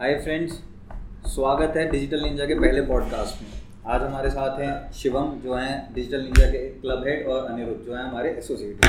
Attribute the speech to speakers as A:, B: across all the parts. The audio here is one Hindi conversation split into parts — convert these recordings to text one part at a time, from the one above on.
A: हाय फ्रेंड्स, स्वागत है डिजिटल निंजा के पहले पॉडकास्ट में। आज हमारे साथ हैं शिवम, जो हैं डिजिटल निंजा के क्लब हेड और अनिरुद्ध, जो हैं हमारे एसोसिएट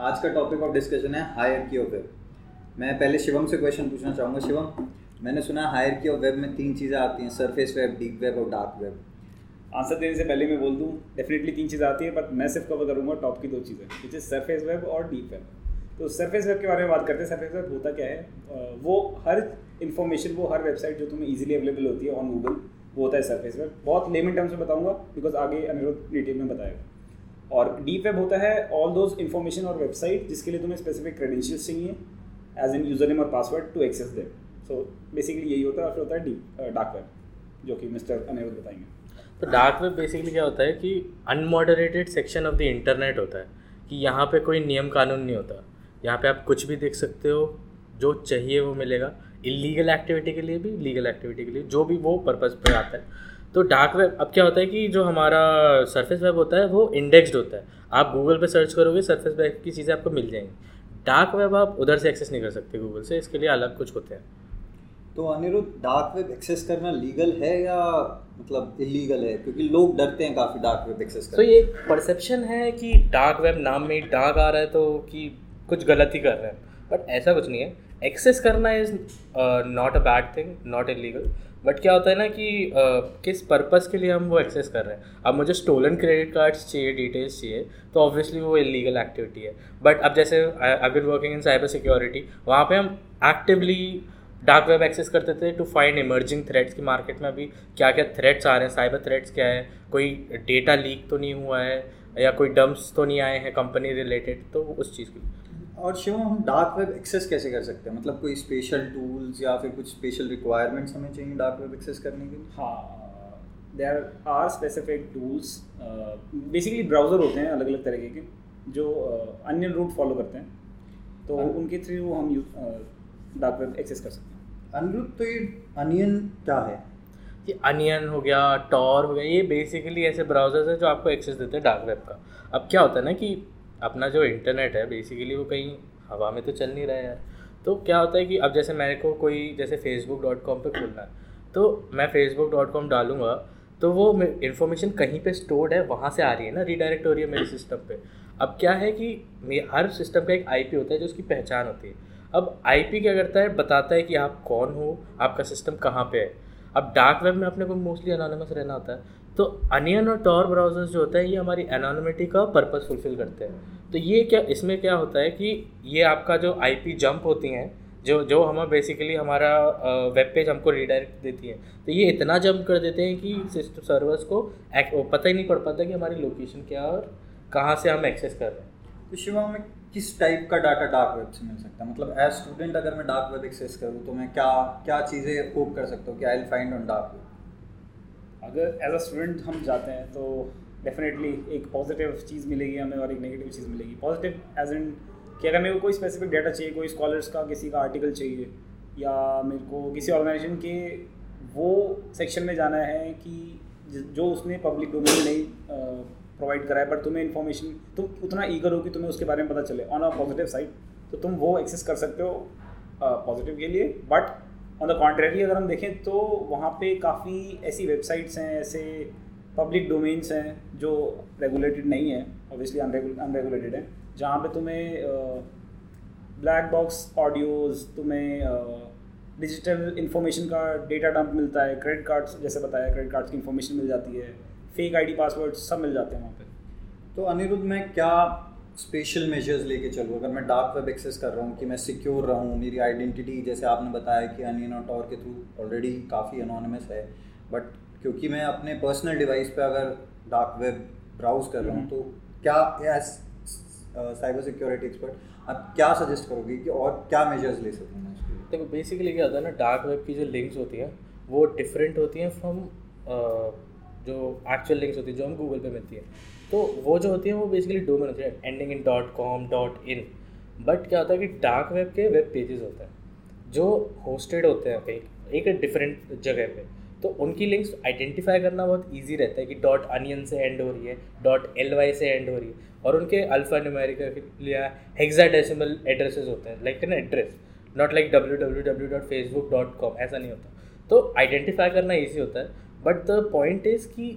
A: आज का टॉपिक ऑफ़ डिस्कशन है हायर की वेब मैं पहले शिवम से क्वेश्चन पूछना चाहूँगा। शिवम, मैंने सुना हायर की वेब में तीन चीज़ें आती हैं सरफेस वेब डीप वेब और डार्क वेब
B: आंसर देने से पहले मैं बोल दूँ डेफिनेटली तीन चीज़ें आती है बट मैं सिर्फ़ कवर करूँगा टॉप की दो चीज़ें विच इज़ सरफेस वेब और डीप वेब तो सरफेस वेब के बारे में बात करते हैं। सरफेस वेब होता क्या है? वो हर इन्फॉर्मेशन वो हर वेबसाइट जो तुम्हें ईजिली अवेलेबल होती है ऑन गूगल वो होता है सरफेस वेब बहुत लेमन टर्म्स में बताऊँगा बिकॉज़ आगे अनिरुद्ध डिटेल में बताएगा। और डीप वेब होता है ऑल दोज इन्फॉर्मेशन और वेबसाइट जिसके लिए तुम्हें स्पेसिफिक क्रेडेंशियल्स चाहिए एज एन यूज़र नेम और password to access them so basically यही होता है फिर होता है डीप डार्क वेब जो कि मिस्टर अनिरुद्ध बताएँगे।
C: तो डार्क वेब बेसिकली क्या होता है कि unmoderated section of the internet होता है, कि यहाँ पे कोई नियम कानून नहीं होता। यहाँ पे आप कुछ भी देख सकते हो जो चाहिए वो मिलेगा। इलीगल एक्टिविटी के लिए भी लीगल एक्टिविटी के लिए जो भी वो पर्पज़ पर आता है। तो डार्क वेब अब क्या होता है कि जो हमारा सरफेस वेब होता है वो इंडेक्सड होता है। आप गूगल पे सर्च करोगे सरफेस वेब की चीज़ें आपको मिल जाएँगी। डार्क वेब आप उधर से एक्सेस नहीं कर सकते गूगल से इसके लिए अलग कुछ होते हैं।
A: तो अनिरुद्ध डार्क वेब एक्सेस करना लीगल है या मतलब इलीगल है? क्योंकि लोग डरते हैं काफ़ी डार्क वेब एक्सेस
C: करने तो ये परसेप्शन है कि डार्क वेब नाम में डार्क आ रहा है तो कि कुछ गलत ही कर रहे हैं। बट ऐसा कुछ नहीं है। एक्सेस करना is not a bad thing not illegal but क्या होता है ना कि uh, किस पर्पज़ के लिए हम वो एक्सेस कर रहे हैं? अब मुझे स्टोलन क्रेडिट कार्ड्स चाहिए डिटेल्स चाहिए तो ऑब्वियसली वो इलीगल एक्टिविटी है। बट अब जैसे I been working in cyber security वहाँ पे हम एक्टिवली डार्क वेब एक्सेस करते थे टू फाइंड इमर्जिंग थ्रेड्स की मार्केट में अभी क्या क्या थ्रेड्स आ रहे हैं साइबर थ्रेड्स क्या है? कोई डेटा लीक तो नहीं हुआ है या कोई डम्प्स तो नहीं आए हैं कंपनी रिलेटेड तो उस चीज़ की
A: और शिव हम डार्क वेब एक्सेस कैसे कर सकते हैं? मतलब कोई स्पेशल टूल्स या फिर कुछ स्पेशल रिक्वायरमेंट्स हमें चाहिए डार्क वेब एक्सेस करने के लिए?
B: हाँ there are specific tools basically browser होते हैं अलग अलग तरीके के जो अन्य रूट फॉलो करते हैं। तो हाँ। उनके थ्रू हम डार्क वेब एक्सेस कर सकते हैं।
A: अनिरुद्ध तो ये अनियन क्या है?
C: ये अनियन हो गया टॉर हो गया ये बेसिकली ऐसे ब्राउजर्स हैं जो आपको एक्सेस देते हैं डार्क वेब का। अब क्या होता है ना कि अपना जो इंटरनेट है बेसिकली वो कहीं हवा में तो चल नहीं रहा है यार। तो क्या होता है कि अब जैसे मेरे को कोई, जैसे फेसबुक डॉट कॉम पर खोलना है तो मैं फेसबुक डॉट कॉम डालूँगा तो वो इन्फॉर्मेशन कहीं पे स्टोर्ड है, वहाँ से आ रही है ना रिडायरेक्ट हो रही है मेरे सिस्टम पे। अब क्या है कि हर सिस्टम का एक आईपी होता है जो उसकी पहचान होती है। अब आईपी क्या करता है, बताता है कि आप कौन हो, आपका सिस्टम कहाँ पे है। अब डार्क वेब में अपने को मोस्टली अनोनमस रहना होता है। तो अनियन और टॉर ब्राउजर्स जो होता है, ये हमारी एनोनमिटी का पर्पज़ फुलफिल करते हैं। तो ये क्या, इसमें क्या होता है कि ये आपका जो आईपी जंप होती हैं, जो जो हमें बेसिकली हमारा वेब पेज हमको रिडायरेक्ट देती है तो ये इतना जंप कर देते हैं कि सिस्टम सर्वर्स को पता ही नहीं पड़ पाता कि हमारी लोकेशन क्या है और कहाँ से हम एक्सेस कर रहे हैं।
A: तो शिवा में किस टाइप का डाटा डार्क वेब से मिल सकता है? मतलब एज स्टूडेंट अगर मैं डार्क वेब एक्सेस करूँ तो मैं क्या क्या चीज़ें होप कर सकता हूँ कि I find on dark web
B: अगर एज अ स्टूडेंट हम जाते हैं तो डेफिनेटली एक पॉजिटिव चीज़ मिलेगी हमें और एक नेगेटिव चीज़ मिलेगी। पॉजिटिव एज एन कि अगर मेरे को कोई स्पेसिफिक डाटा चाहिए, कोई स्कॉलर्स का किसी का आर्टिकल चाहिए या मेरे को किसी ऑर्गेनाइजेशन के वो सेक्शन में जाना है कि जो उसने पब्लिक डोमेन नहीं प्रोवाइड करा है बट तुम्हें इन्फॉर्मेशन तुम उतना ईगर हो कि तुम्हें उसके बारे में पता चले। ऑन अ पॉजिटिव साइड तो तुम वो एक्सेस कर सकते हो पॉजिटिव के लिए बट ऑन द कॉन्ट्रेरी अगर हम देखें तो वहाँ पे काफ़ी ऐसी वेबसाइट्स हैं, ऐसे पब्लिक डोमेन्स हैं जो रेगुलेटेड नहीं है ऑब्वियसली अनरेगुलेटेड है, जहाँ पे तुम्हें ब्लैक बॉक्स ऑडियोज़ तुम्हें डिजिटल इन्फॉर्मेशन का डेटा डंप मिलता है क्रेडिट कार्ड्स जैसे बताया क्रेडिट कार्ड्स की इन्फॉर्मेशन मिल जाती है फेक आईडी पासवर्ड सब मिल जाते हैं वहाँ पे।
A: तो अनिरुद्ध, मैं क्या स्पेशल मेजर्स लेके चलूँ। अगर मैं डार्क वेब एक्सेस कर रहा हूँ कि मैं सिक्योर रहूँ मेरी आइडेंटिटी जैसे आपने बताया कि अनियन और टॉर के थ्रू ऑलरेडी काफ़ी अनोनमस है। बट क्योंकि मैं अपने पर्सनल डिवाइस पे अगर डार्क वेब ब्राउज कर रहा हूँ तो क्या एज साइबर सिक्योरिटी एक्सपर्ट आप क्या सजेस्ट करोगे कि और क्या मेजर्स ले सकूँ मैं उसके
C: देखो बेसिकली क्या होता है ना डार्क वेब की जो लिंक्स होती हैं वो डिफरेंट होती हैं फ्रॉम जो एक्चुअल लिंक्स होती है जो हम गूगल पे मिलती है। तो वो जो होती है, वो बेसिकली डोमेन होती है ending in dot com dot in but क्या होता है कि डार्क वेब के वेब पेजेस होते हैं, जो होस्टेड होते हैं कहीं, एक डिफरेंट जगह पे. तो उनकी लिंक्स आइडेंटिफाई करना बहुत ईजी रहता है कि डॉट अनियन से एंड हो रही है डॉट एल वाई से एंड हो रही है. और उनके अल्फ़ा न्यूमेरिका या हेक्सा डेसिमल एड्रेसेस होते हैं like an address not like W W W dot Facebook dot com ऐसा नहीं होता. तो आइडेंटिफाई करना ईजी होता है बट द पॉइंट इज़ कि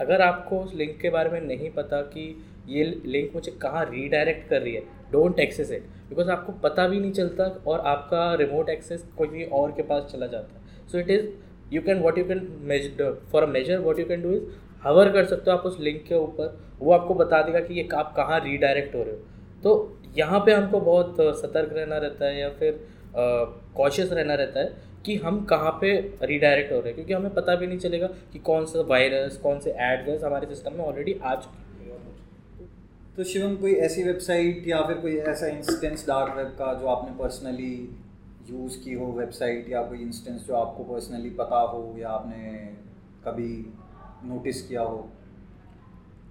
C: अगर आपको उस लिंक के बारे में नहीं पता कि ये लिंक मुझे कहाँ रीडायरेक्ट कर रही है डोंट एक्सेस इट बिकॉज़ आपको पता भी नहीं चलता और आपका रिमोट एक्सेस कोई और के पास चला जाता है. So it is you can what you can for a major what you can do is hover कर सकते हो आप उस लिंक के ऊपर. वो आपको बता देगा कि ये आप कहाँ रीडायरेक्ट हो रहे हो. तो यहाँ पे हमको बहुत सतर्क रहना रहता है या फिर कॉशियस रहना रहता है. कि हम कहाँ पे रिडायरेक्ट हो रहे हैं क्योंकि हमें पता भी नहीं चलेगा कि कौन सा वायरस कौन से एडवर्स हमारे सिस्टम में ऑलरेडी आ चुके हैं।
A: तो शिवम कोई ऐसी वेबसाइट या फिर कोई ऐसा इंस्टेंस डार्क वेब का जो आपने पर्सनली यूज़ की हो वेबसाइट या कोई इंस्टेंस जो आपको पर्सनली पता हो या आपने कभी नोटिस किया हो?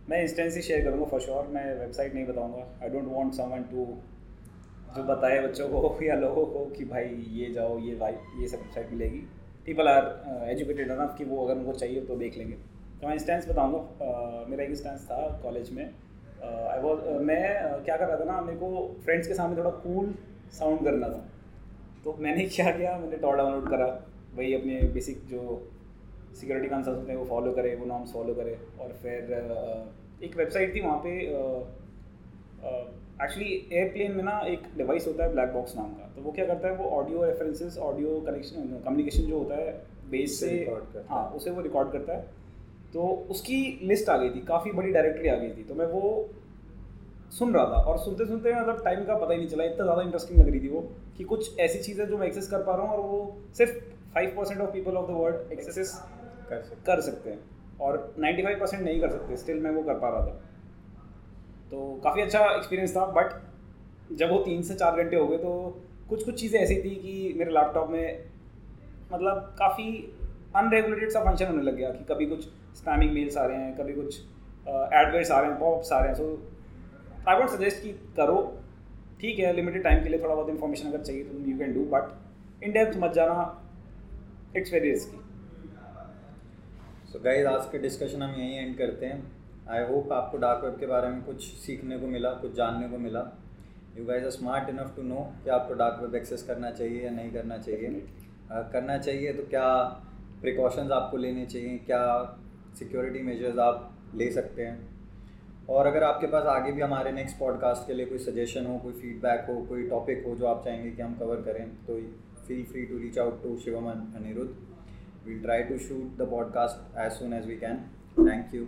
B: मैं इंस्टेंस ही शेयर करूँगा फॉर श्योर मैं वेबसाइट नहीं बताऊँगा. I don't want someone to जो बताए बच्चों को या लोगों को कि भाई ये जाओ ये भाई ये सब वेबसाइट मिलेगी पीपल आर एजुकेटेड अनफ कि वो अगर उनको चाहिए तो देख लेंगे। तो मैं इंस्टेंस बताऊँगा। Uh, मेरा एक इंस्टेंस था कॉलेज में। आई uh, वॉज़ uh, मैं क्या कर रहा था ना मेरे को फ्रेंड्स के सामने थोड़ा कूल साउंड करना था। तो मैंने क्या किया मैंने टॉर डाउनलोड करा। वही अपने बेसिक जो सिक्योरिटी कंसर्न होते हैं वो फॉलो करे वो नॉर्म्स फॉलो करे। और फिर एक वेबसाइट थी वहाँ पे एक्चुअली एयरप्लेन में ना एक डिवाइस होता है ब्लैक बॉक्स नाम का। तो वो क्या करता है वो audio references audio connection communication जो होता है बेस से हाँ। उसे वो रिकॉर्ड करता है। तो उसकी लिस्ट आ गई थी काफ़ी बड़ी डायरेक्टरी आ गई थी। तो मैं वो सुन रहा था और सुनते सुनते मतलब टाइम का पता ही नहीं चला। इतना ज़्यादा इंटरेस्टिंग लग रही थी वो कि कुछ ऐसी चीज़ें जो मैं एक्सेस कर पा रहा हूँ और वो सिर्फ़ five percent of people of the world access कर सकते कर सकते हैं और नाइन्टी फाइव परसेंट नहीं कर सकते। स्टिल मैं वो कर पा रहा था। तो काफ़ी अच्छा एक्सपीरियंस था बट जब वो तीन से चार घंटे हो गए तो कुछ कुछ चीज़ें ऐसी थी कि मेरे लैपटॉप में मतलब काफ़ी अनरेगुलेटेड सा फ़ंक्शन होने लग गया कि कभी कुछ स्पैमिंग मेल्स आ रहे हैं, कभी कुछ एडवर्ट्स आ रहे हैं पॉप्स आ रहे हैं सो आई वोट सजेस्ट कि करो। ठीक है लिमिटेड टाइम के लिए थोड़ा बहुत इन्फॉर्मेशन अगर चाहिए तो you can do but in depth मत जाना it's very risky
A: so guys आज के डिस्कशन हम यहीं एंड करते हैं। आई होप आपको डार्क वेब के बारे में कुछ सीखने को मिला कुछ जानने को मिला। You guys are smart enough to know कि आपको डार्क वेब एक्सेस करना चाहिए या नहीं करना चाहिए। Uh, करना चाहिए तो क्या प्रिकॉशंस आपको लेने चाहिए क्या सिक्योरिटी मेजर्स आप ले सकते हैं। और अगर आपके पास आगे भी हमारे नेक्स्ट पॉडकास्ट के लिए कोई सजेशन हो कोई फीडबैक हो कोई टॉपिक हो जो आप चाहेंगे कि हम कवर करें तो feel free to reach out to Shivam Anirudh we try to shoot the podcast as soon as we can thank you